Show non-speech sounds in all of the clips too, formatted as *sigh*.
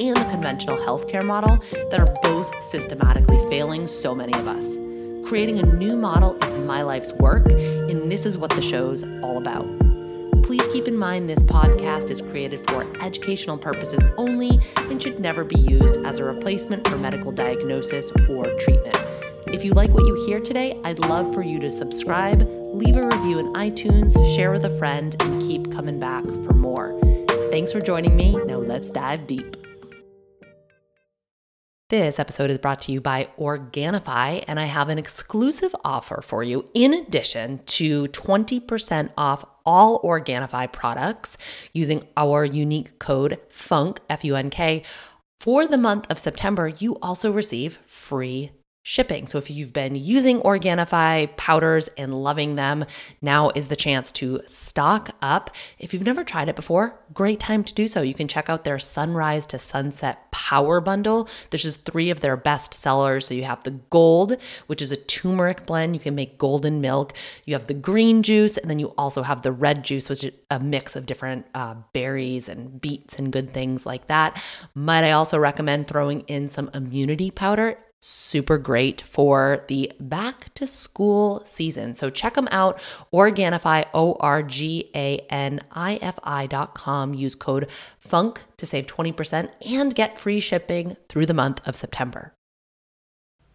and the conventional healthcare model that are both systematically failing so many of us. Creating a new model is my life's work, and this is what the show's all about. Please keep in mind this podcast is created for educational purposes only and should never be used as a replacement for medical diagnosis or treatment. If you like what you hear today, I'd love for you to subscribe, leave a review in iTunes, share with a friend, and keep coming back for more. Thanks for joining me. Now let's dive deep. This episode is brought to you by Organifi, and I have an exclusive offer for you. In addition to 20% off all Organifi products using our unique code FUNK, F U N K, for the month of September, you also receive free shipping. So if you've been using Organifi powders and loving them, now is the chance to stock up. If you've never tried it before, great time to do so. You can check out their Sunrise to Sunset Power Bundle. This is three of their best sellers. So you have the gold, which is a turmeric blend. You can make golden milk. You have the green juice, and then you also have the red juice, which is a mix of different uh, berries and beets and good things like that. Might I also recommend throwing in some immunity powder? Super great for the back to school season. So check them out, Organifi, O R G A N I F I.com. Use code FUNK to save 20% and get free shipping through the month of September.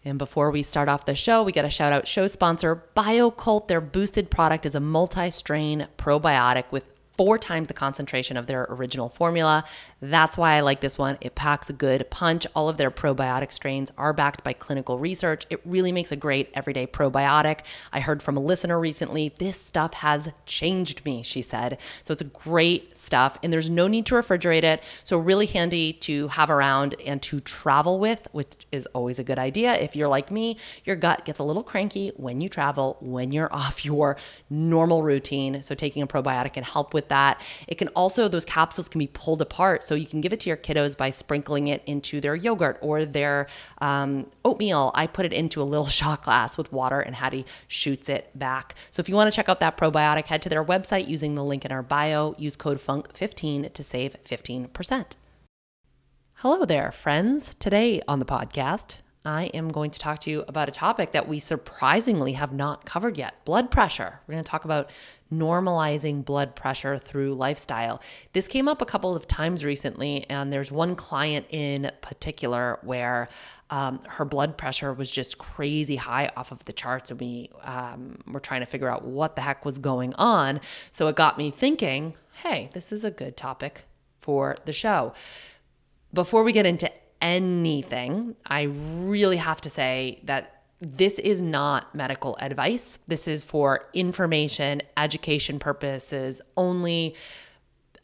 And before we start off the show, we got a shout out show sponsor, Bio-Kult. Their boosted product is a multi strain probiotic with four times the concentration of their original formula. That's why I like this one. It packs a good punch. All of their probiotic strains are backed by clinical research. It really makes a great everyday probiotic. I heard from a listener recently, this stuff has changed me, she said. So it's great stuff and there's no need to refrigerate it. So really handy to have around and to travel with, which is always a good idea. If you're like me, your gut gets a little cranky when you travel, when you're *laughs* off your normal routine. So taking a probiotic can help with with that. It can also, those capsules can be pulled apart. So you can give it to your kiddos by sprinkling it into their yogurt or their um, oatmeal. I put it into a little *laughs* shot glass with water and Hattie shoots it back. So if you want to check out that probiotic, head to their website using the link in our bio. Use code FUNK15 to save 15%. Hello there, friends. Today on the podcast, I am going to talk to you about a topic that we surprisingly have not covered yet blood pressure. We're going to talk about normalizing blood pressure through lifestyle. This came up a couple of times recently, and there's one client in particular where um, her blood pressure was just crazy high off of the charts, and we um, were trying to figure out what the heck was going on. So it got me thinking hey, this is a good topic for the show. Before we get into anything, I really have to say that this is not medical advice. This is for information, education purposes only.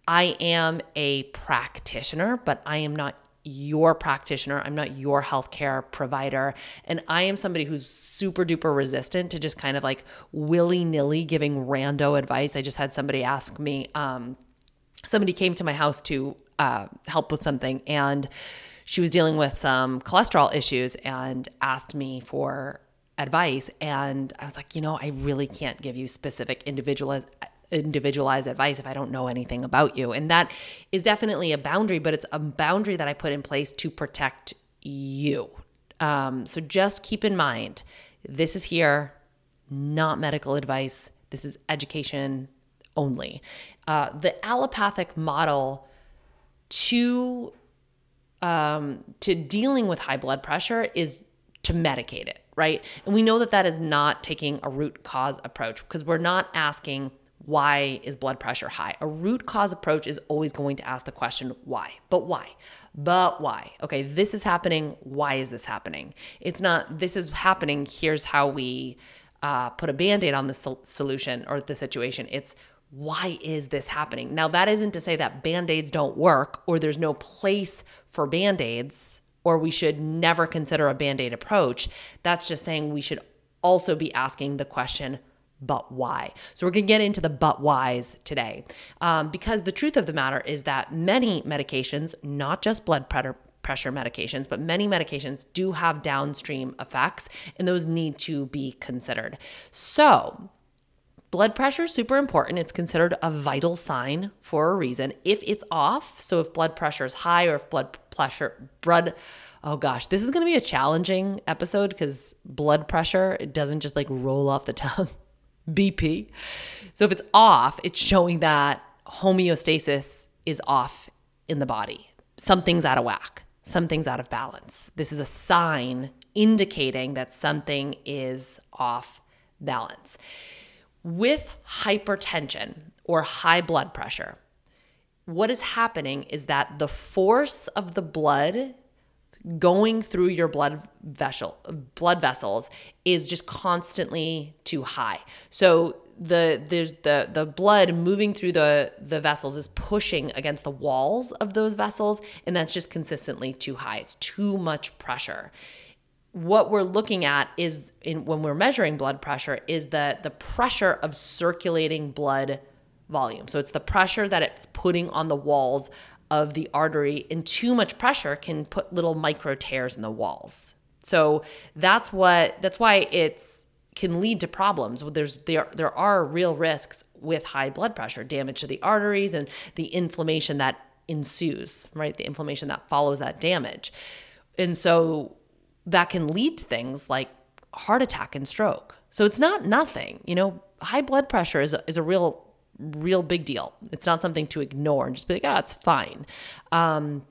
I am a practitioner, but I am not your practitioner. I'm not your healthcare provider. And I am somebody who's super duper resistant to just kind of like willy nilly giving rando advice. I just had somebody ask me, um, somebody came to my house to uh, help with something and she was dealing with some cholesterol issues and asked me for advice. And I was like, you know, I really can't give you specific individualized individualized advice if I don't know anything about you. And that is definitely a boundary, but it's a boundary that I put in place to protect you. Um, so just keep in mind this is here, not medical advice. This is education only. Uh, the allopathic model to um, to dealing with high blood pressure is to medicate it, right? And we know that that is not taking a root cause approach because we're not asking why is blood pressure high? A root cause approach is always going to ask the question why. But why? But why? Okay, this is happening. Why is this happening? It's not this is happening. Here's how we uh, put a band aid on the sol- solution or the situation. It's why is this happening? Now, that isn't to say that band aids don't work or there's no place for band aids or we should never consider a band aid approach. That's just saying we should also be asking the question, but why? So we're to get into the but whys today. Um, because the truth of the matter is that many medications, not just blood pressure, pressure medications, but many medications do have downstream effects, and those need to be considered. So, Blood pressure is super important. It's considered a vital sign for a reason. If it's off, so if blood pressure is high or if blood pressure, blood, oh gosh, this is going to be a challenging episode because blood pressure, it doesn't just like roll off the *laughs* tongue. BP. So if it's off, it's showing that homeostasis is off in the body. Something's out of whack, something's out of balance. This is a sign indicating that something is off balance. With hypertension or high blood pressure, what is happening is that the force of the blood going through your blood vessel blood vessels is just constantly too high. So the there's the the blood moving through the the vessels is pushing against the walls of those vessels and that's just consistently too high. It's too much pressure what we're looking at is in when we're measuring blood pressure is the the pressure of circulating blood volume. So it's the pressure that it's putting on the walls of the artery and too much pressure can put little micro tears in the walls. So that's what that's why it's can lead to problems. There's there there are real risks with high blood pressure, damage to the arteries and the inflammation that ensues, right? The inflammation that follows that damage. And so that can lead to things like heart attack and stroke. So it's not nothing. You know, high blood pressure is a, is a real, real big deal. It's not something to ignore and just be like, oh, it's fine. Um,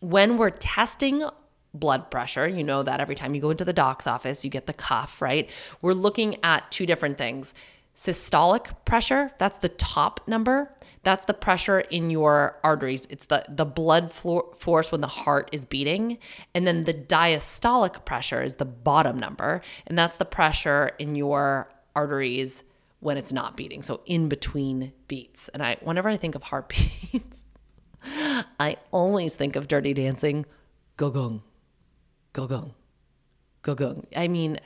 when we're testing blood pressure, you know that every time you go into the doc's office, you get the cuff, right? We're looking at two different things systolic pressure, that's the top number. That's the pressure in your arteries. It's the the blood force when the heart is beating. And then the diastolic pressure is the bottom number, and that's the pressure in your arteries when it's not beating. So in between beats. And I whenever I think of heartbeats, *laughs* I always think of Dirty Dancing, go gong, go gong, go gong. I mean,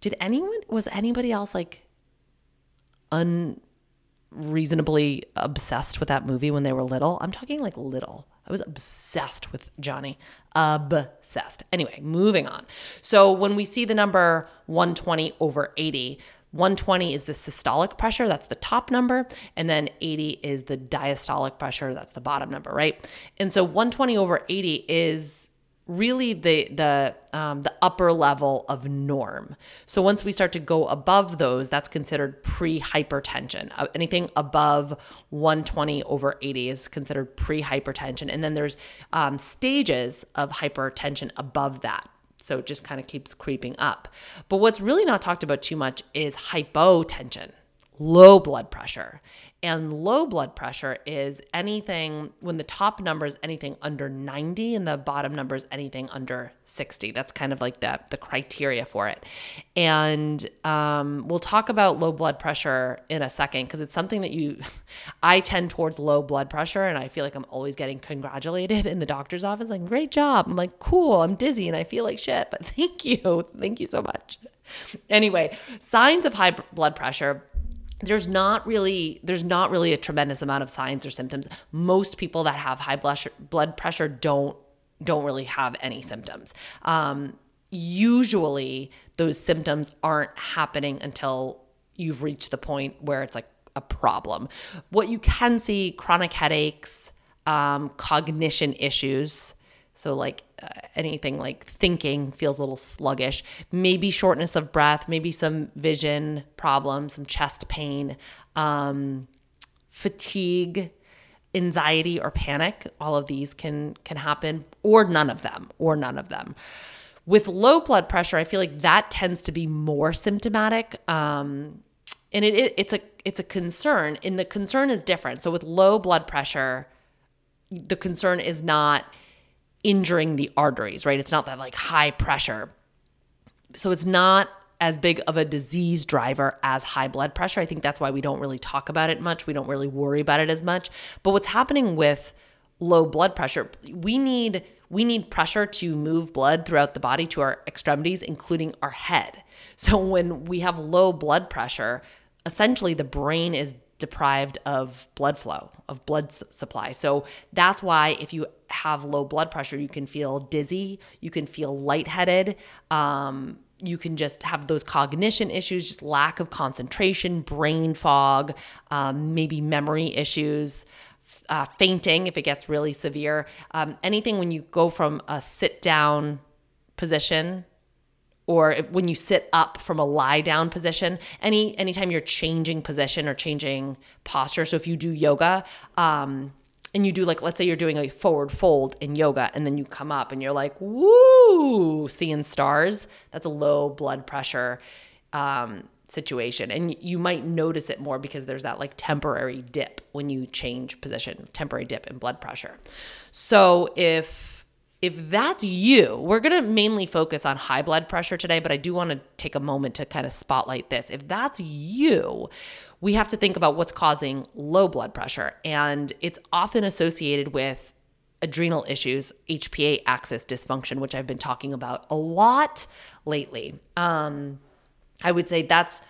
did anyone was anybody else like unreasonably obsessed with that movie when they were little. I'm talking like little. I was obsessed with Johnny. Obsessed. Anyway, moving on. So when we see the number 120 over 80, 120 is the systolic pressure, that's the top number, and then 80 is the diastolic pressure, that's the bottom number, right? And so 120 over 80 is really the the um, the upper level of norm. So once we start to go above those, that's considered pre-hypertension. Uh, anything above 120 over 80 is considered pre-hypertension, and then there's um, stages of hypertension above that. So it just kind of keeps creeping up. But what's really not talked about too much is hypotension low blood pressure. And low blood pressure is anything when the top number is anything under 90 and the bottom number is anything under 60. That's kind of like the, the criteria for it. And um, we'll talk about low blood pressure in a second because it's something that you, *laughs* I tend towards low blood pressure and I feel like I'm always getting congratulated in the doctor's office. Like, great job. I'm like, cool. I'm dizzy and I feel like shit, but *laughs* thank you. Thank you so much. Anyway, signs of high blood pressure there's not really there's not really a tremendous amount of signs or symptoms. Most people that have high blood pressure don't don't really have any symptoms. Um, usually, those symptoms aren't happening until you've reached the point where it's like a problem. What you can see: chronic headaches, um, cognition issues. So, like anything like thinking feels a little sluggish, maybe shortness of breath, maybe some vision problems, some chest pain, um, fatigue, anxiety or panic. All of these can can happen, or none of them, or none of them. With low blood pressure, I feel like that tends to be more symptomatic. Um, and it, it, it's a it's a concern and the concern is different so with low blood pressure the concern is not injuring the arteries, right? It's not that like high pressure. So it's not as big of a disease driver as high blood pressure. I think that's why we don't really talk about it much. We don't really worry about it as much. But what's happening with low blood pressure, we need we need pressure to move blood throughout the body to our extremities including our head. So when we have low blood pressure, essentially the brain is deprived of blood flow, of blood supply. So that's why if you have low blood pressure, you can feel dizzy, you can feel lightheaded, um, you can just have those cognition issues, just lack of concentration, brain fog, um, maybe memory issues. Uh, fainting if it gets really severe. Um, anything when you go from a sit down position or if, when you sit up from a lie down position any anytime you're changing position or changing posture. So if you do yoga um, and you do like let's say you're doing a forward fold in yoga and then you come up and you're like woo seeing stars. That's a low blood pressure um, situation. And you might notice it more because there's that like temporary dip when you change position temporary dip in blood pressure. So if if that's you, we're going to mainly focus on high blood pressure today, but I do want to take a moment to kind of spotlight this. If that's you, we have to think about what's causing low blood pressure. And it's often associated with adrenal issues, HPA axis dysfunction, which I've been talking about a lot lately. Um, I would say that's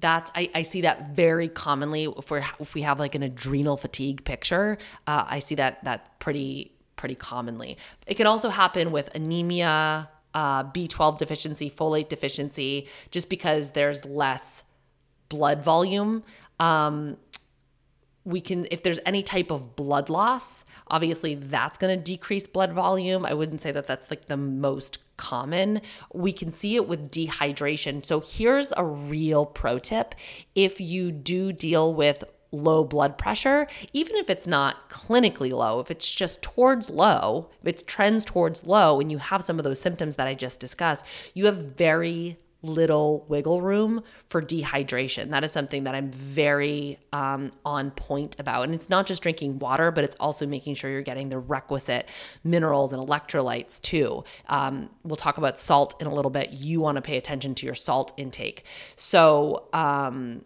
that's I, I see that very commonly if we're if we have like an adrenal fatigue picture uh, i see that that pretty pretty commonly. It can also happen with anemia, uh, B12 deficiency, folate deficiency, just because there's less blood volume. Um, we can, if there's any type of blood loss, obviously that's going to decrease blood volume. I wouldn't say that that's like the most common. We can see it with dehydration. So here's a real pro tip. If you do deal with low blood pressure, even if it's not clinically low, if it's just towards low, if it trends towards low, and you have some of those symptoms that I just discussed, you have very little wiggle room for dehydration. That is something that I'm very um, on point about. And it's not just drinking water, but it's also making sure you're getting the requisite minerals and electrolytes too. Um, we'll talk about salt in a little bit. You want to pay attention to your salt intake. So, um,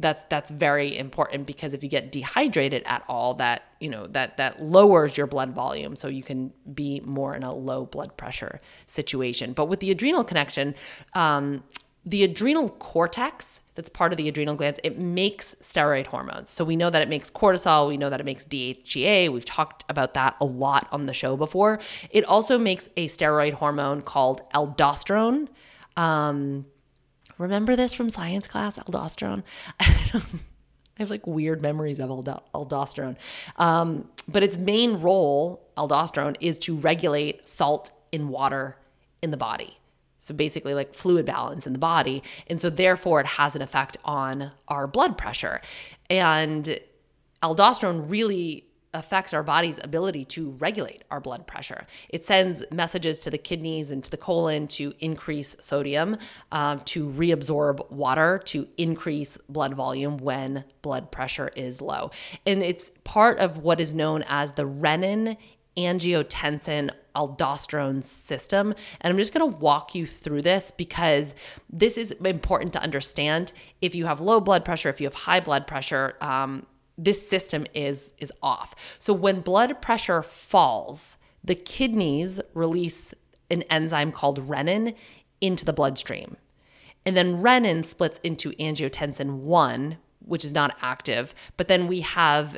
that's that's very important because if you get dehydrated at all that you know that that lowers your blood volume. So you can be more in a low blood pressure situation. But with the adrenal connection um, the adrenal cortex that's part of the adrenal glands it makes steroid hormones. So we know that it makes cortisol. We know that it makes DHEA we've talked about that a lot on the show before. It also makes a steroid hormone called aldosterone um, Remember this from science class, aldosterone? *laughs* I have like weird memories of aldosterone. Um, but its main role, aldosterone, is to regulate salt in water in the body. So basically, like fluid balance in the body. And so, therefore, it has an effect on our blood pressure. And aldosterone really affects our body's ability to regulate our blood pressure. It sends messages to the kidneys and to the colon to increase sodium, um, to reabsorb water, to increase blood volume when blood pressure is low. And it's part of what is known as the renin angiotensin aldosterone system. And I'm just going to walk you through this because this is important to understand. If you have low blood pressure, if you have high blood pressure, um, this system is is off. So when blood pressure falls, the kidneys release an enzyme called renin into the bloodstream. And then renin splits into angiotensin 1, which is not active, but then we have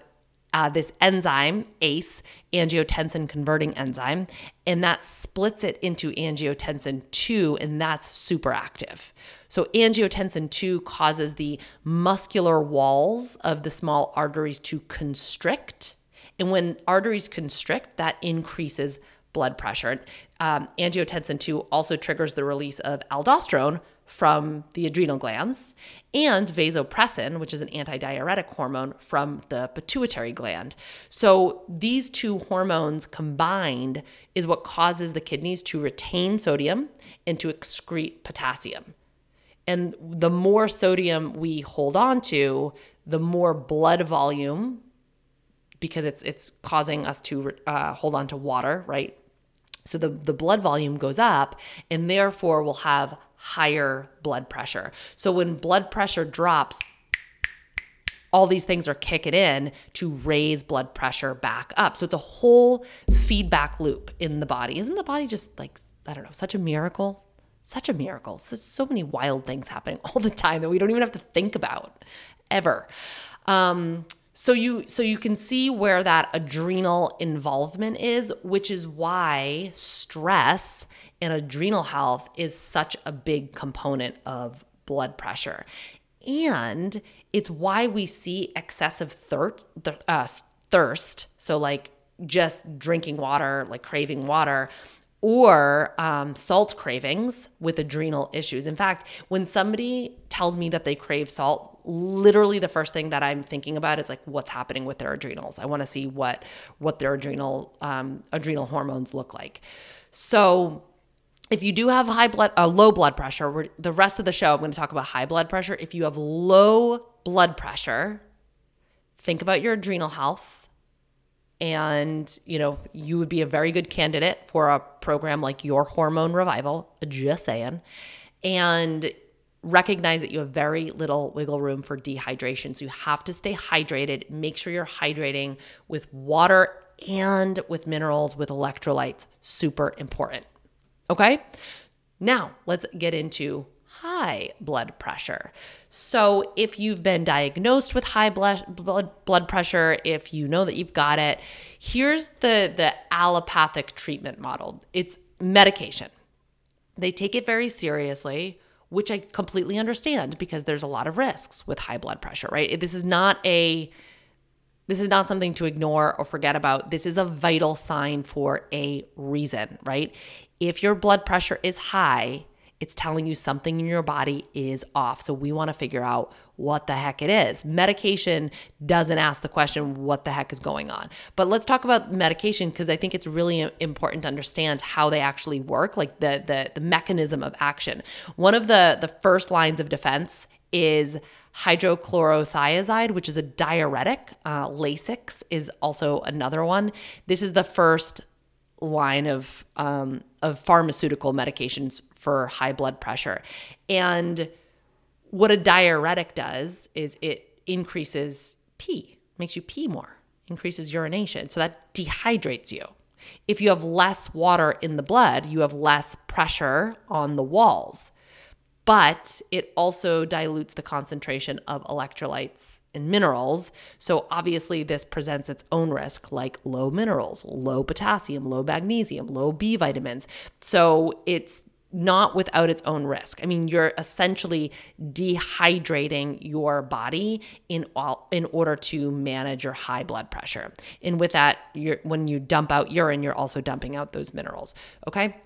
uh, this enzyme, ACE, angiotensin converting enzyme, and that splits it into angiotensin 2, and that's super active. So, angiotensin 2 causes the muscular walls of the small arteries to constrict. And when arteries constrict, that increases blood pressure. Um, angiotensin 2 also triggers the release of aldosterone, from the adrenal glands and vasopressin, which is an antidiuretic hormone from the pituitary gland. So these two hormones combined is what causes the kidneys to retain sodium and to excrete potassium. And the more sodium we hold on to, the more blood volume because it's it's causing us to uh, hold on to water, right? So the, the blood volume goes up, and therefore we'll have higher blood pressure. So when blood pressure drops, all these things are kicking in to raise blood pressure back up. So it's a whole feedback loop in the body. Isn't the body just like, I don't know, such a miracle? Such a miracle. So, so many wild things happening all the time that we don't even have to think about ever. Um, so you so you can see where that adrenal involvement is, which is why stress and adrenal health is such a big component of blood pressure. And it's why we see excessive thirst, uh, thirst. So, like just drinking water, like craving water, or um, salt cravings with adrenal issues. In fact, when somebody tells me that they crave salt, literally the first thing that I'm thinking about is like what's happening with their adrenals. I want to see what what their adrenal um, adrenal hormones look like. So if you do have high blood, uh, low blood pressure, the rest of the show I'm going to talk about high blood pressure. If you have low blood pressure, think about your adrenal health, and you know you would be a very good candidate for a program like Your Hormone Revival. Just saying, and recognize that you have very little wiggle room for dehydration. So you have to stay hydrated. Make sure you're hydrating with water and with minerals, with electrolytes. Super important. Okay. Now let's get into high blood pressure. So, if you've been diagnosed with high blood, blood, pressure, if you know that you've got it, here's the, the allopathic treatment model it's medication. They take it very seriously, which I completely understand because there's a lot of risks with high blood pressure, right? This is not a this is not something to ignore or forget about. This is a vital sign for a reason, right? If your blood pressure is high, it's telling you something in your body is off. So we want to figure out what the heck it is. Medication doesn't ask the question, what the heck is going on? But let's talk about medication because I think it's really important to understand how they actually work, like the, the, the mechanism of action. One of the, the first lines of defense is hydrochlorothiazide, which is a diuretic. Uh, Lasix is also another one. This is the first line of um, of pharmaceutical medications for high blood pressure. And what a diuretic does is it increases pee, makes you pee more, increases urination. So that dehydrates you. If you have less water in the blood, you have less pressure on the walls but it also dilutes the concentration of electrolytes and minerals. So, obviously, this presents its own risk, like low minerals, low potassium, low magnesium, low B vitamins. So, it's not without its own risk. I mean, you're essentially dehydrating your body in all, in order to manage your high blood pressure. And with that, you're, when you dump out urine, you're also dumping out those minerals. Okay,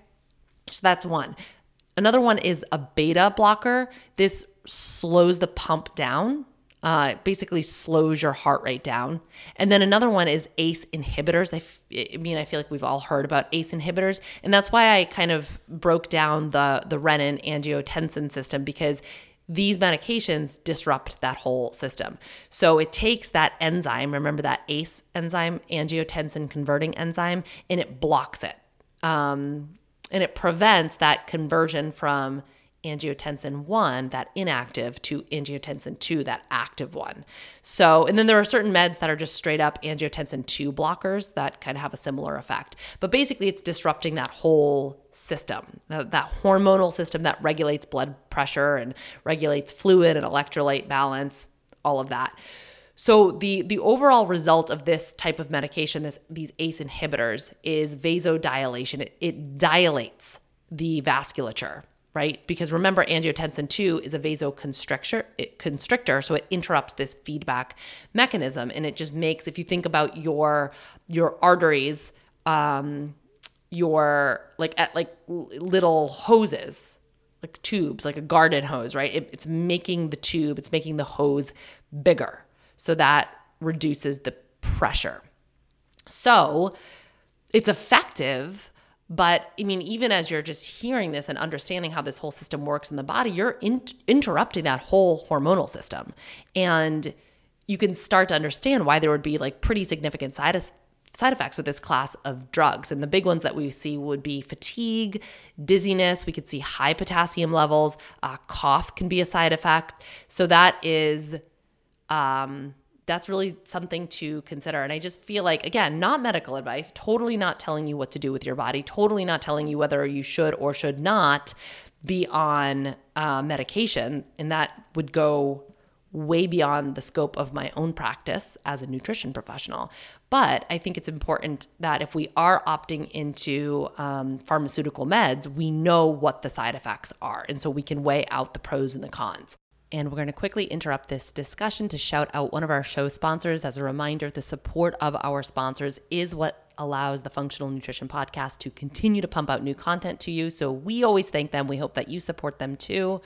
so that's one. Another one is a beta blocker. This slows the pump down, uh, basically slows your heart rate down. And then another one is ACE inhibitors. I, f- I mean, I feel like we've all heard about ACE inhibitors, and that's why I kind of broke down the the renin angiotensin system because these medications disrupt that whole system. So it takes that enzyme, remember that ACE enzyme, angiotensin converting enzyme, and it blocks it. Um, and it prevents that conversion from angiotensin 1, that inactive, to angiotensin 2, that active one. So, and then there are certain meds that are just straight up angiotensin 2 blockers that kind of have a similar effect. But basically, it's disrupting that whole system, that, that hormonal system that regulates blood pressure and regulates fluid and electrolyte balance, all of that. So the the overall result of this type of medication, this these ACE inhibitors, is vasodilation. It, it dilates the vasculature, right? Because remember, angiotensin two is a vasoconstrictor, it, constrictor, so it interrupts this feedback mechanism, and it just makes. If you think about your your arteries, um, your like at like little hoses, like tubes, like a garden hose, right? It, it's making the tube, it's making the hose bigger so that reduces the pressure. So it's effective. But I mean, even as you're just hearing this and understanding how this whole system works in the body, you're in- interrupting that whole hormonal system. And you can start to understand why there would be like pretty significant side, side effects with this class of drugs. And the big ones that we see would be fatigue, dizziness. We could see high potassium levels. Uh, cough can be a side effect. So that is. Um, that's really something to consider. And I just feel like, again, not medical advice, totally not telling you what to do with your body, totally not telling you whether you should or should not be on uh, medication. And that would go way beyond the scope of my own practice as a nutrition professional. But I think it's important that if we are opting into um, pharmaceutical meds, we know what the side effects are. And so we can weigh out the pros and the cons. And we're going to quickly interrupt this discussion to shout out one of our show sponsors. As a reminder, the support of our sponsors is what allows the Functional Nutrition Podcast to continue to pump out new content to you. So we always thank them. We hope that you support them too.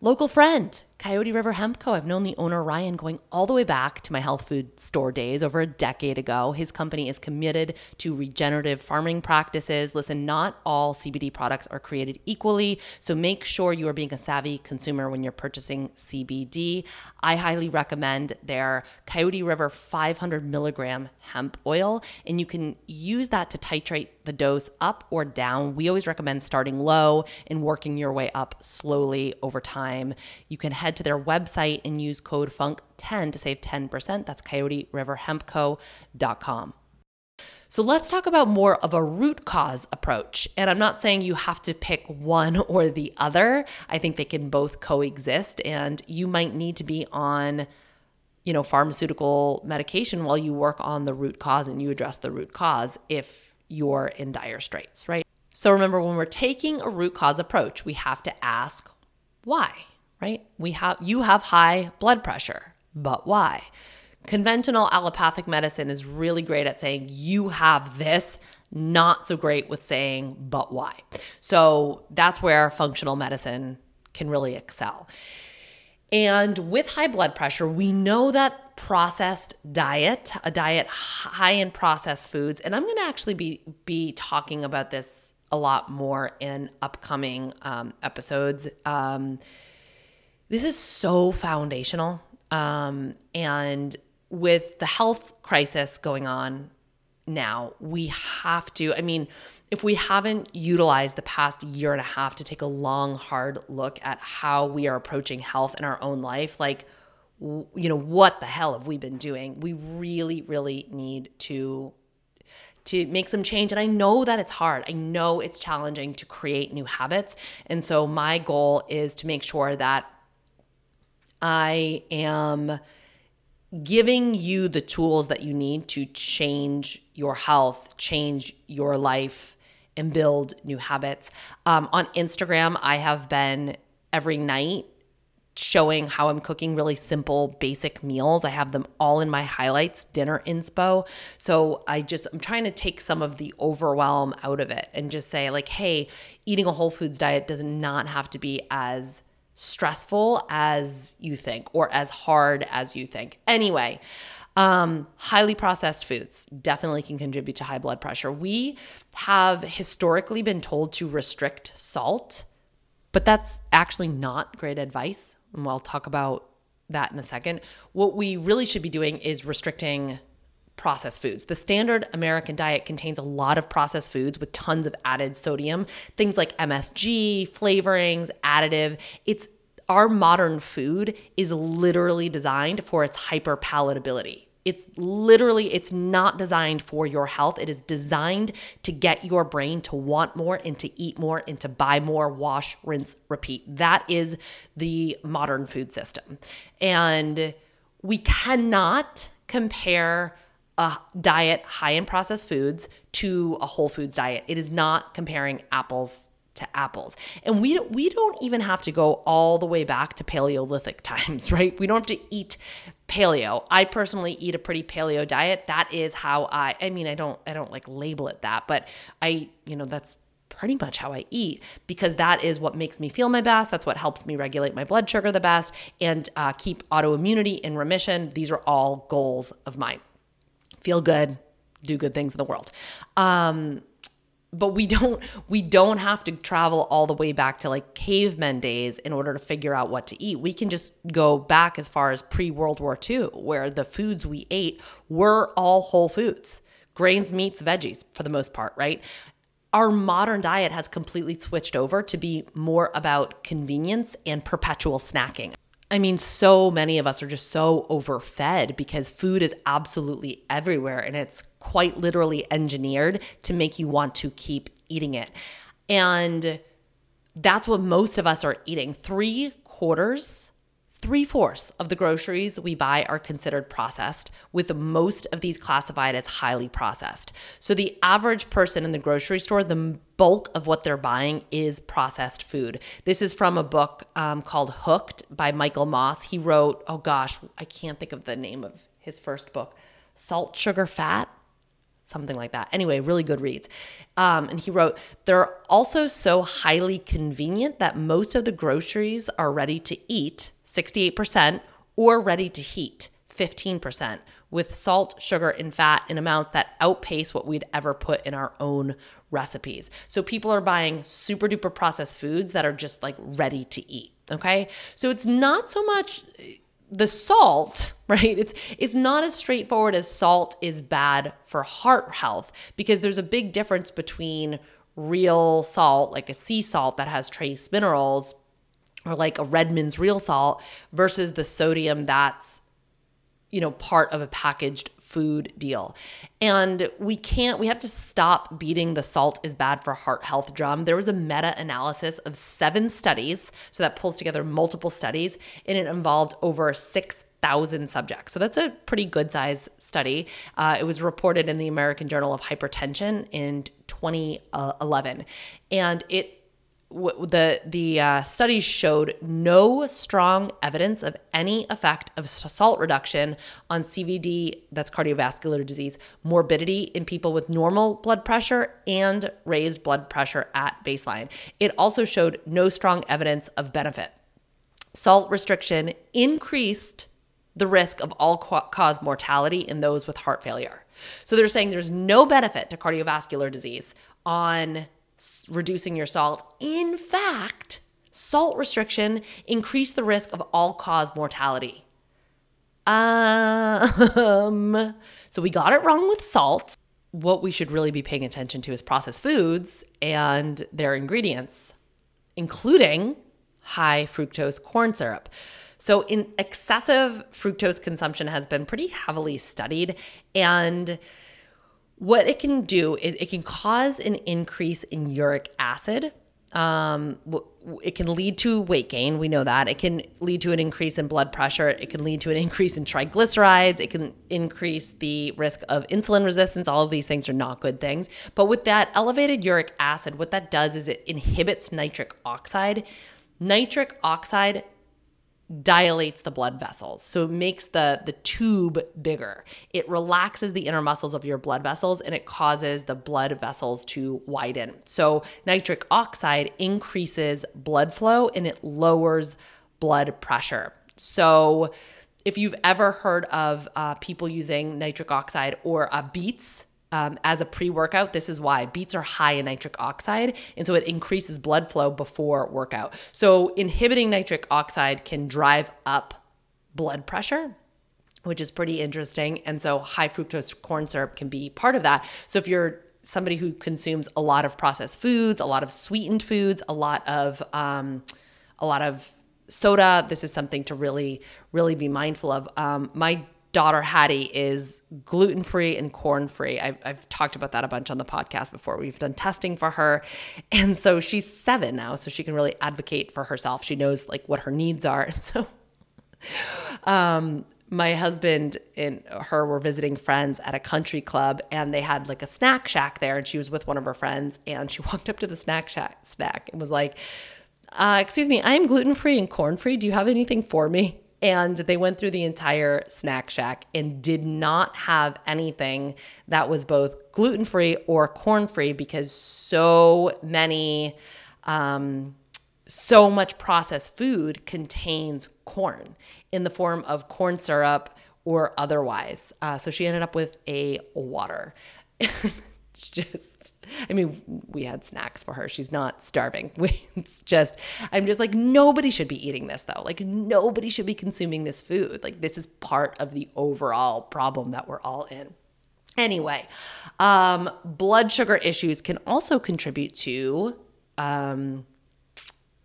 Local friend, Coyote River Hemp Co. I've known the owner Ryan going all the way back to my health food store days over a decade ago. His company is committed to regenerative farming practices. Listen, not all CBD products are created equally, so make sure you are being a savvy consumer when you're purchasing CBD. I highly recommend their Coyote River 500 milligram hemp oil, and you can use that to titrate the dose up or down. We always recommend starting low and working your way up slowly over time. You can head head to their website and use code FUNK10 to save 10%. That's coyoteriverhempco.com. So let's talk about more of a root cause approach. And I'm not saying you have to pick one *laughs* or the other. I think they can both coexist and you might need to be on you know pharmaceutical medication while you work on the root cause and you address the root cause if you're in dire straits, right? So remember when we're taking a root cause approach, we have to ask why right? We have you have high blood pressure, but why? Conventional allopathic medicine is really great at saying you have this, not so great with saying but why. So that's where functional medicine can really excel. And with high blood pressure, we know that processed diet, a diet high in processed foods, and I'm going to actually be be talking about this a lot more in upcoming um, episodes. Um, this is so foundational. Um, and with the health crisis going on now, we have to, I mean, if we haven't utilized the past year and a half to take a long, hard look at how we are approaching health in our own life, like, you know, what the hell have we been doing? We really, really need to to make some change. And I know that it's hard. I know it's challenging to create new habits. And so my goal is to make sure that I am giving you the tools that you need to change your health, change your life, and build new habits. Um, on Instagram, I have been every night showing how I'm cooking really simple, basic meals. I have them all in my highlights, dinner inspo. So I just, I'm trying to take some of the overwhelm out of it and just say, like, hey, eating a whole foods diet does not have to be as stressful as you think or as hard as you think. Anyway, um, highly processed foods definitely can contribute to high blood pressure. We have historically been told to restrict salt, but that's actually not great advice. And we'll talk about that in a second. What we really should be doing is restricting processed foods. The standard American diet contains a lot of processed foods with tons of added sodium, things like MSG, flavorings, additive. It's our modern food is literally designed for its hyper palatability. It's literally it's not designed for your health. It is designed to get your brain to want more and to eat more and to buy more, wash, rinse, repeat. That is the modern food system. And we cannot compare a diet high in processed foods to a whole foods diet. It is not comparing apples to apples. And we don't, we don't even have to go all the way back to Paleolithic *laughs* times, right? We don't have to eat paleo. I personally eat a pretty paleo diet. That is how I I mean I don't I don't like label it that, but I, you know, that's pretty much how I eat because that is what makes me feel my best. That's what helps me regulate my blood sugar the best and uh, keep autoimmunity in remission. These are all goals of mine feel good, do good things in the world. Um, but we don't we don't have to travel all the way back to like cavemen days in order to figure out what to eat. We can just go back as far as pre World War II, where the foods we ate were all whole foods grains, meats, veggies for the most part, right? Our modern diet has completely switched over to be more about convenience and perpetual snacking. I mean, so many of us are just so overfed because food is absolutely everywhere and it's quite literally engineered to make you want to keep eating it. And that's what most of us are eating. Three quarters, three fourths of the groceries we buy are considered processed, with most of these classified as highly processed. So the average person in the grocery store, the bulk of what they're buying is processed food. This is from a book um, called Hooked by Michael Moss. He wrote, oh gosh, I can't think of the name of his first book, Salt, Sugar, Fat something like that. Anyway, really good reads. Um, and he wrote, They're also so highly convenient that most of the groceries are ready to eat, 68%, or ready to heat, 15%, with salt, sugar, and fat in amounts that outpace what we'd ever put in our own recipes. So people are buying super duper processed foods that are just like ready to eat. Okay. So it's not so much uh, the salt, *laughs* right? It's it's not as straightforward as salt is bad for heart health because there's a big difference between real salt, like a sea salt that has trace minerals, or like a Redmond's real salt, versus the sodium that's you know part of a packaged food deal. And we can't, we have to stop beating the salt is bad for heart health drum. There was a meta analysis of seven studies. So that pulls together multiple studies and it involved over 6,000 subjects. So that's a pretty good size study. Uh, it was reported in the American Journal of Hypertension in 2011. And it the the uh, studies showed no strong evidence of any effect of salt reduction on CVD, that's cardiovascular disease, morbidity in people with normal blood pressure and raised blood pressure at baseline. It also showed no strong evidence of benefit. Salt restriction increased the risk of all cause mortality in those with heart failure. So they're saying there's no benefit to cardiovascular disease on reducing your salt. In fact, salt restriction increased the risk of all cause mortality. Um, *laughs* so we got it wrong with salt. What we should really be paying attention to is processed foods and their ingredients, including high fructose corn syrup. So, in excessive fructose consumption has been pretty heavily studied, and what it can do is it can cause an increase in uric acid. Um, it can lead to weight gain. We know that. It can lead to an increase in blood pressure. It can lead to an *laughs* increase in triglycerides. It can increase the risk of insulin resistance. All of these things are not good things. But with that elevated uric acid, what that does is it inhibits nitric oxide. Nitric oxide dilates the blood vessels. So it makes the the tube bigger. It relaxes the inner muscles of your blood vessels and it causes the blood vessels to widen. So nitric oxide increases blood flow and it lowers blood pressure. So if you've ever heard of uh, people using nitric oxide or uh, beets um, as a pre workout. This is why beets are high in nitric oxide. And so it increases blood flow before workout. So inhibiting nitric oxide can drive up blood pressure. Which is pretty interesting. And so high fructose corn syrup can be part of that. So if you're somebody who consumes a lot of processed foods, a lot of sweetened foods, a lot of um, a lot of soda. This is something to really, really be mindful of. Um, my daughter Hattie is gluten free and corn free. I've, I've, talked about that a bunch on the podcast before. We've done testing for her. *laughs* And so she's seven now, so she can really advocate for herself. She knows like what her needs are. *laughs* And so, um, my husband and her were visiting friends at a country club and they had like a snack shack there and she was with one of her friends and she *laughs* walked up to the snack shack snack and was like uh, excuse me i'm gluten-free and corn-free do you have anything for me and they went through the entire snack shack and did not have anything that was both gluten free or corn free because so many, um, so much processed food contains corn in the form of corn syrup or otherwise. Uh, so she ended up with a water. *laughs* it's just i mean we had snacks for her. She's not starving. *laughs* It's just i'm just like nobody should be eating this though. Like nobody should be consuming this food. Like this is part of the overall problem that we're all in. Anyway, um, blood sugar issues can also contribute to um,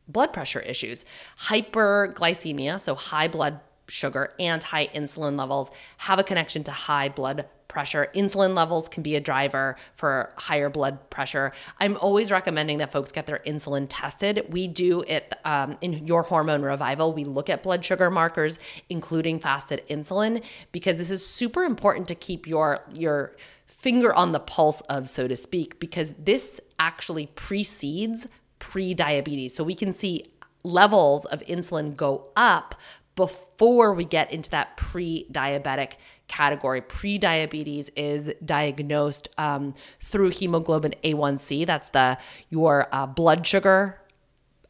blood pressure issues. Hyperglycemia, so high blood sugar and high insulin levels, have a connection to high blood pressure. Insulin levels can be a driver for higher blood pressure. I'm always recommending that folks get their insulin tested. We do it um, in your hormone revival. We look at blood sugar markers, including fasted insulin, because this is super important to keep your your finger on the pulse of, so to speak, because this actually precedes pre-diabetes. So we can see levels of insulin go up before we get into that pre-diabetic category. Pre-diabetes is diagnosed um, through hemoglobin A1C. That's the your uh, blood sugar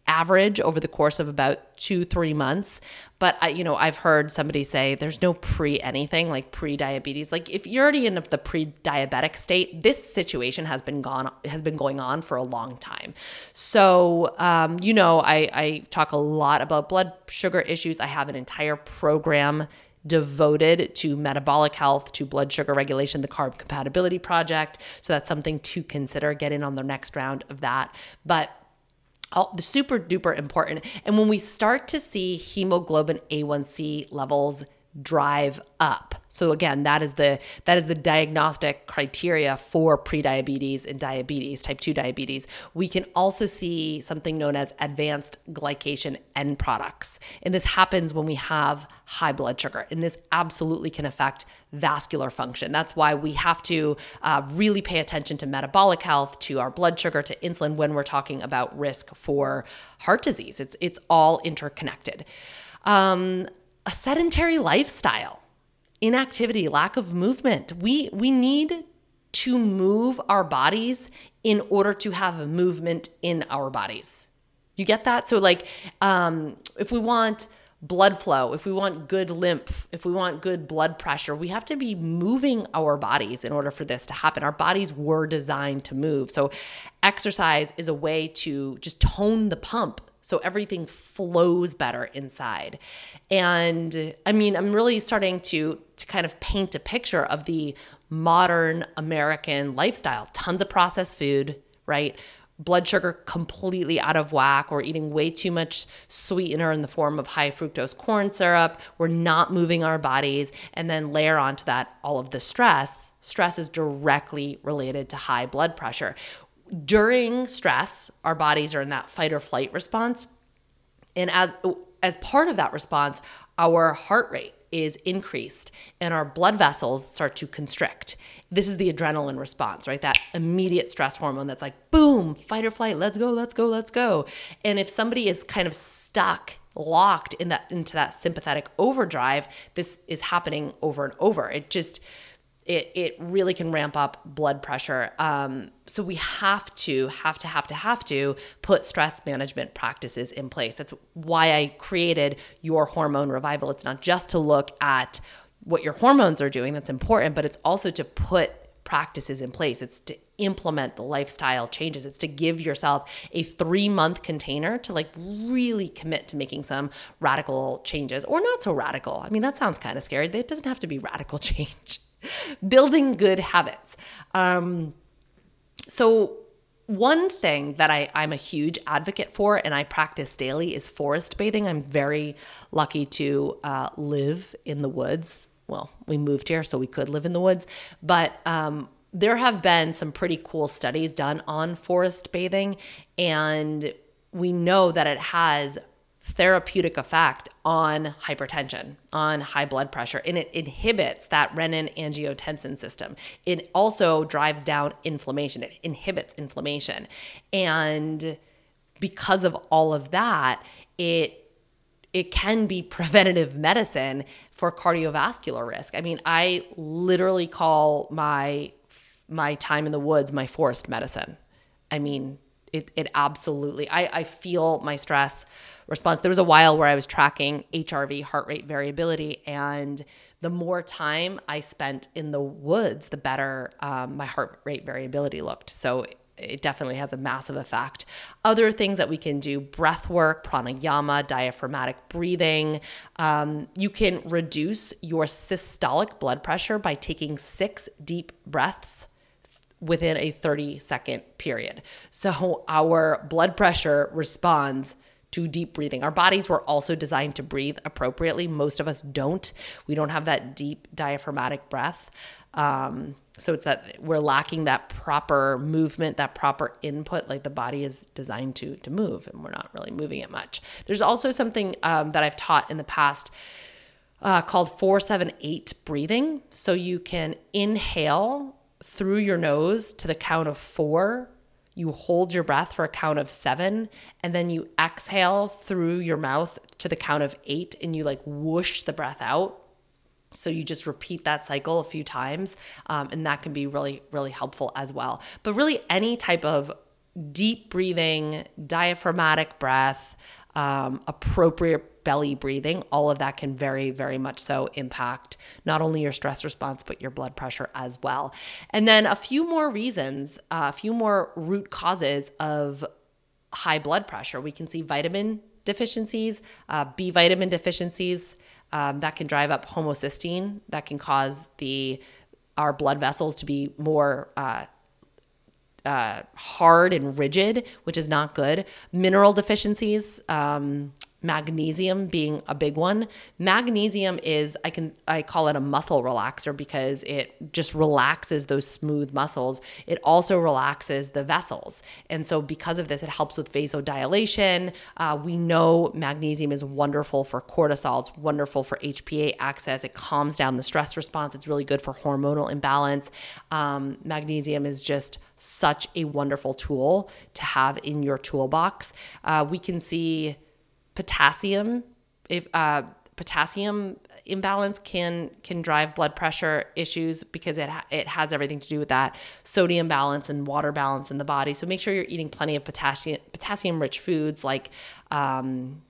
average over the course of about two three months but I, you know i've heard somebody say there's no pre anything like pre-diabetes like if you're already in the pre-diabetic state this situation has been gone has been going on for a long time so um, you know I, I talk a lot about blood sugar issues i have an entire program devoted to metabolic health, to blood sugar regulation, the Carb Compatibility Project. So that's something to consider. Get in on the next round of that. But all, the super duper important. And when we start to see hemoglobin A1C levels drive up. So again, that is the that is the diagnostic criteria for prediabetes and diabetes, type 2 diabetes. We can also see something known as advanced glycation end products. And this happens when we have high blood sugar. And this absolutely can affect vascular function. That's why we have to uh, really pay attention to metabolic health, to our blood sugar, to insulin when we're talking about risk for heart disease. It's it's all interconnected. Um, a sedentary lifestyle, inactivity, lack of movement. We we need to move our bodies in order to have movement in our bodies. You get that? So like um, if we want blood flow, if we want good lymph, if we want good blood pressure, we have to be moving our bodies in order for this to happen. Our bodies were designed to move. So, exercise is a way to just tone the pump so everything flows better inside. And I mean, I'm really starting to to kind of paint a picture of the modern American lifestyle. Tons of processed food, right? blood sugar completely out of whack. We're eating way too much sweetener in the form of high fructose corn syrup. We're not moving our bodies. And then layer onto that all of the stress. Stress is directly related to high blood pressure during stress, our bodies are in that fight or flight response. And as as part of that response, our heart rate is increased and our blood vessels start to constrict. This is the adrenaline response, right? That immediate stress hormone that's like, boom, fight or flight, let's go, let's go, let's go. And if somebody is kind of stuck locked in that into that sympathetic overdrive this is happening over and over it just it it really can ramp up blood pressure. Um, so we have to have to have to have to put stress management practices in place. That's why I created your hormone revival. It's not just to look at what your hormones are doing. That's important, but it's also to put practices in place. It's to implement the lifestyle changes. It's to give yourself a three month container to like really commit to making some radical changes or not so radical. I mean, that sounds kind of scary. It doesn't have to be radical *laughs* change. *laughs* building good habits. Um, so, one thing that I, I'm a huge advocate for and I practice daily is forest bathing. I'm very lucky to uh, live in the woods. Well, we moved here, so we could live in the woods, but um, there have been some pretty cool studies done on forest bathing, and we know that it has therapeutic effect on hypertension, on high blood pressure, and it inhibits that renin angiotensin system. It also drives down inflammation, it inhibits inflammation. And because of all of that, it it can be preventative medicine for cardiovascular risk. I mean, I literally call my my time in the woods my forest medicine. I mean, it it absolutely I, I feel my stress response. There was a while where I was tracking HRV, heart rate variability, and the more time I spent in the woods, the better um, my heart rate variability looked. So it definitely has a massive effect. Other things that we can do breath work, pranayama, diaphragmatic breathing. Um, you can reduce your systolic blood pressure by taking six deep breaths within a 30 second period. So our blood pressure responds to deep breathing. Our bodies were also designed to breathe appropriately. Most of us don't. We don't have that deep diaphragmatic breath. Um, so it's that we're lacking that proper movement, that proper input. Like the body is designed to to move, and we're not really moving it much. There's also something um, that I've taught in the past uh, called four seven eight breathing. So you can inhale through your nose to the count of four. You hold your breath for a count of seven, and then you exhale through your mouth to the count of eight, and you like whoosh the breath out so you just repeat that cycle a few times, um, and that can be really, really helpful as well. But really, any type of deep breathing, diaphragmatic breath, um, appropriate belly breathing, all of that can very, very much so impact not only your stress response, but your blood pressure as well. And then a few more reasons, uh, a few more root causes of high blood pressure. We can see vitamin deficiencies, uh, B vitamin deficiencies um, that can drive up homocysteine that can cause the our blood vessels to be more uh, uh, hard and rigid, which is not good. Mineral deficiencies, um, magnesium being a big one. Magnesium is I can I call it a muscle relaxer because it just relaxes those smooth muscles. It also relaxes the vessels. And so because of this it helps with vasodilation. Uh, we know magnesium is wonderful for cortisol. It's wonderful for HPA axis. It calms down the stress response. It's really good for hormonal imbalance. Um, magnesium is just such a wonderful tool to have in your toolbox. Uh, we can see potassium if uh, potassium imbalance can can drive blood pressure issues because it it has everything to do with that sodium balance and water balance in the body. So make sure you're eating plenty of potassium potassium rich foods like um,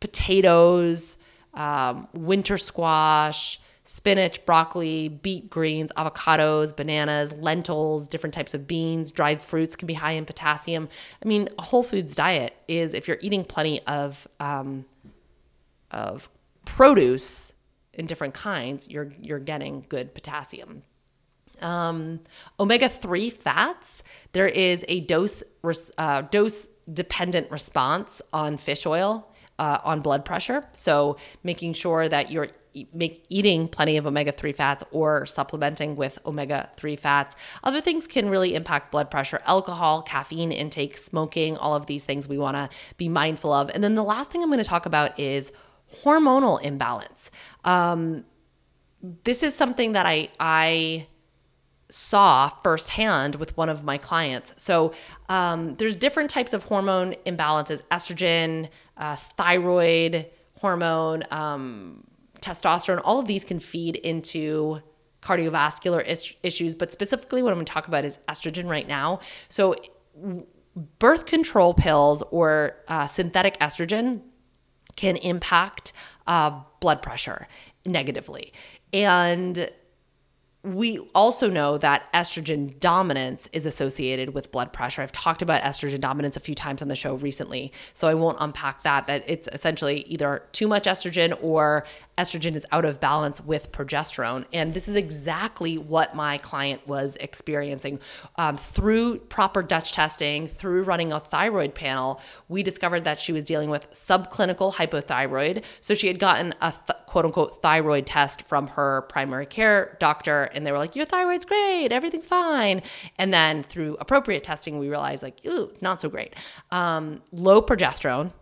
potatoes, um, winter squash, spinach, broccoli, beet greens, avocados, bananas, lentils, different types of beans, dried fruits can be high in potassium. I mean, a whole foods diet is if you're eating plenty of um, of produce in different kinds, you're you're getting good potassium. Um, omega three fats. There is a dose uh, dose dependent response on fish oil uh, on blood pressure. So making sure that you're make eating plenty of omega-3 fats or supplementing with omega-3 fats. Other things can really impact blood pressure alcohol caffeine intake smoking all of these things we want to be mindful of. And then the last thing i'm going to talk about is hormonal imbalance. Um, this is something that i i saw firsthand with one of my clients. So um, there's different types of hormone imbalances: estrogen, uh, thyroid hormone, um, testosterone, all of these can feed into cardiovascular is- issues. But specifically, what I'm going to talk about is estrogen right now. So, birth control pills or uh, synthetic estrogen can impact uh, blood pressure negatively. And we also know that estrogen dominance is associated with blood pressure. I've talked about estrogen dominance a few times on the show recently, so I won't unpack that. That it's essentially either too much estrogen or estrogen is out of balance with progesterone. And this is exactly what my client was experiencing. Um, through proper Dutch testing, through running a thyroid panel, we discovered that she was dealing with subclinical hypothyroid. So she had gotten a th- quote unquote thyroid test from her primary care doctor, and they were like, Your thyroid's great, everything's fine. And then through appropriate testing, we realized, like, ooh, not so great. Um, low progesterone,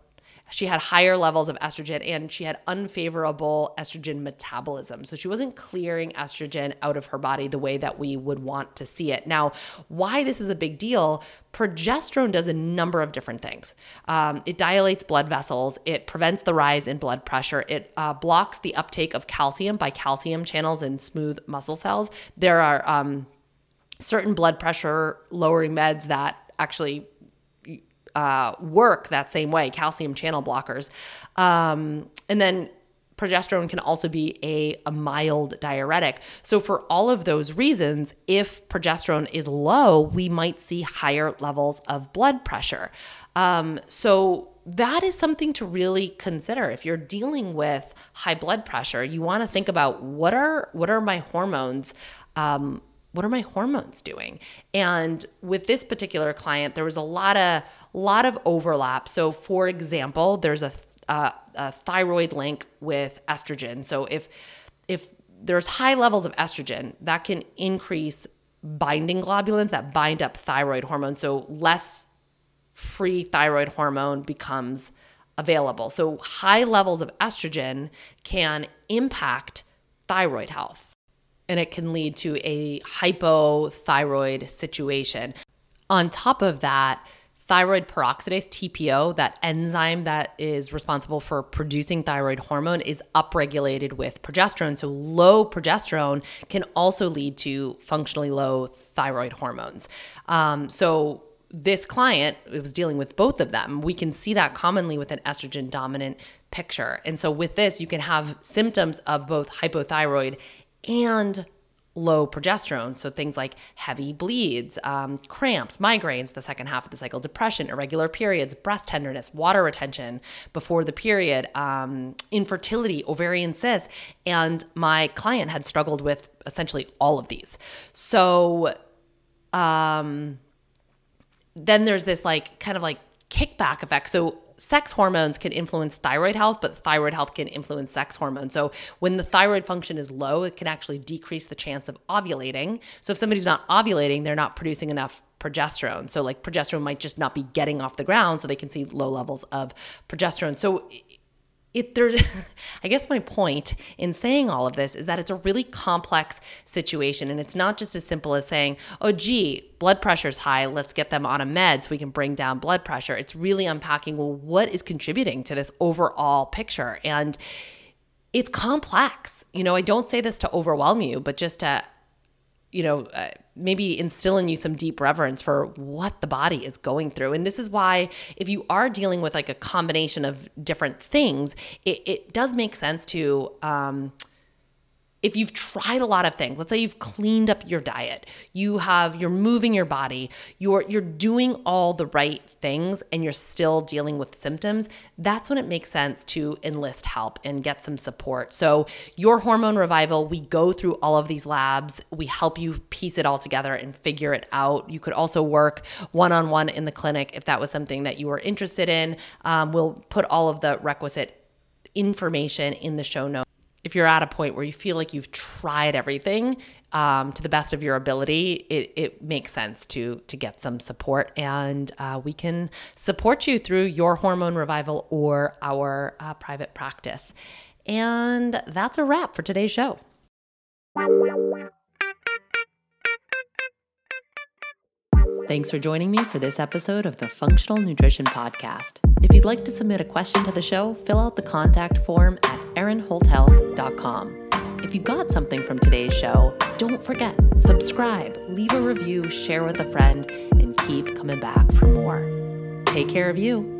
she had higher levels of estrogen and she had unfavorable estrogen metabolism. So she wasn't clearing estrogen out of her body the way that we would want to see it. Now, why this is a big deal progesterone does a number of different things. Um, it dilates blood vessels, it prevents the rise in blood pressure, it uh, blocks the uptake of calcium by calcium channels in smooth muscle cells. There are um, certain blood pressure lowering meds that actually uh, work that same way, calcium channel blockers. Um, and then progesterone can also be a, a mild diuretic. So, for all of those reasons, if progesterone is low, we might see higher levels of blood pressure. Um, so, that is something to really consider if you're dealing with high blood pressure you want to think about what are what are my hormones um, what are my hormones doing? And with this particular client there was a lot of lot of overlap. So for example there's a, a, a thyroid link with estrogen. So if if there's high levels of estrogen that can increase binding globulins that bind up thyroid hormone so less free thyroid hormone becomes available. So, high levels of estrogen can impact thyroid health and it can lead to a hypothyroid situation. On top of that, thyroid peroxidase, TPO, that enzyme that is responsible for producing thyroid hormone, is upregulated with progesterone. So, low progesterone can also lead to functionally low thyroid hormones. Um, so, this client it was dealing with both of them. We can see that commonly with an estrogen dominant picture. And so with this, you can have symptoms of both hypothyroid and low progesterone. So things like heavy bleeds, um, cramps, migraines, the second half of the cycle, depression, irregular periods, breast tenderness, water retention before the period, um, infertility, ovarian cysts. And my client had struggled with essentially all of these. So, um, then there's this like kind of like kickback effect. So sex hormones can influence thyroid health, but thyroid health can influence sex hormones. So when the thyroid function is low, it can actually decrease the chance of ovulating. So if somebody's not ovulating, they're not producing enough progesterone. So like progesterone might just not be getting off the ground so they can see low levels of progesterone. So it there's *laughs* i guess my point in saying all of this is that it's a really complex situation and it's not just as simple as saying oh gee blood pressure's high let's get them on a med so we can bring down blood pressure. It's really unpacking well what is contributing to this overall picture? And it's complex. You know i don't say this to overwhelm you but just to you know, uh, maybe instill in you some deep reverence for what the body is going through. And this is why, if you are dealing with like a combination of different things, it, it does make sense to um, if you've tried a lot of things let's say you've cleaned up your diet you have you're moving your body you're you're doing all the right things and you're still dealing with symptoms that's when it makes sense to enlist help and get some support. So your hormone revival we go through all of these labs. We help you piece it all together and figure it out. You could also work one-on-one in the clinic if that was something that you were interested in. Um, we'll put all of the requisite information in the show notes if you're at a point where you feel like you've tried everything um, to the best of your ability, it, it, makes sense to to get some support, and uh, we can support you through your hormone revival or our uh, private practice. And that's a wrap for today's show. Thanks for joining me for this episode of the Functional Nutrition Podcast. If you'd like to submit a question to the show, fill out the contact form at erinholthealth.com. If you got something from today's show, don't forget, subscribe, leave a review, share with a friend, and keep coming back for more. Take care of you.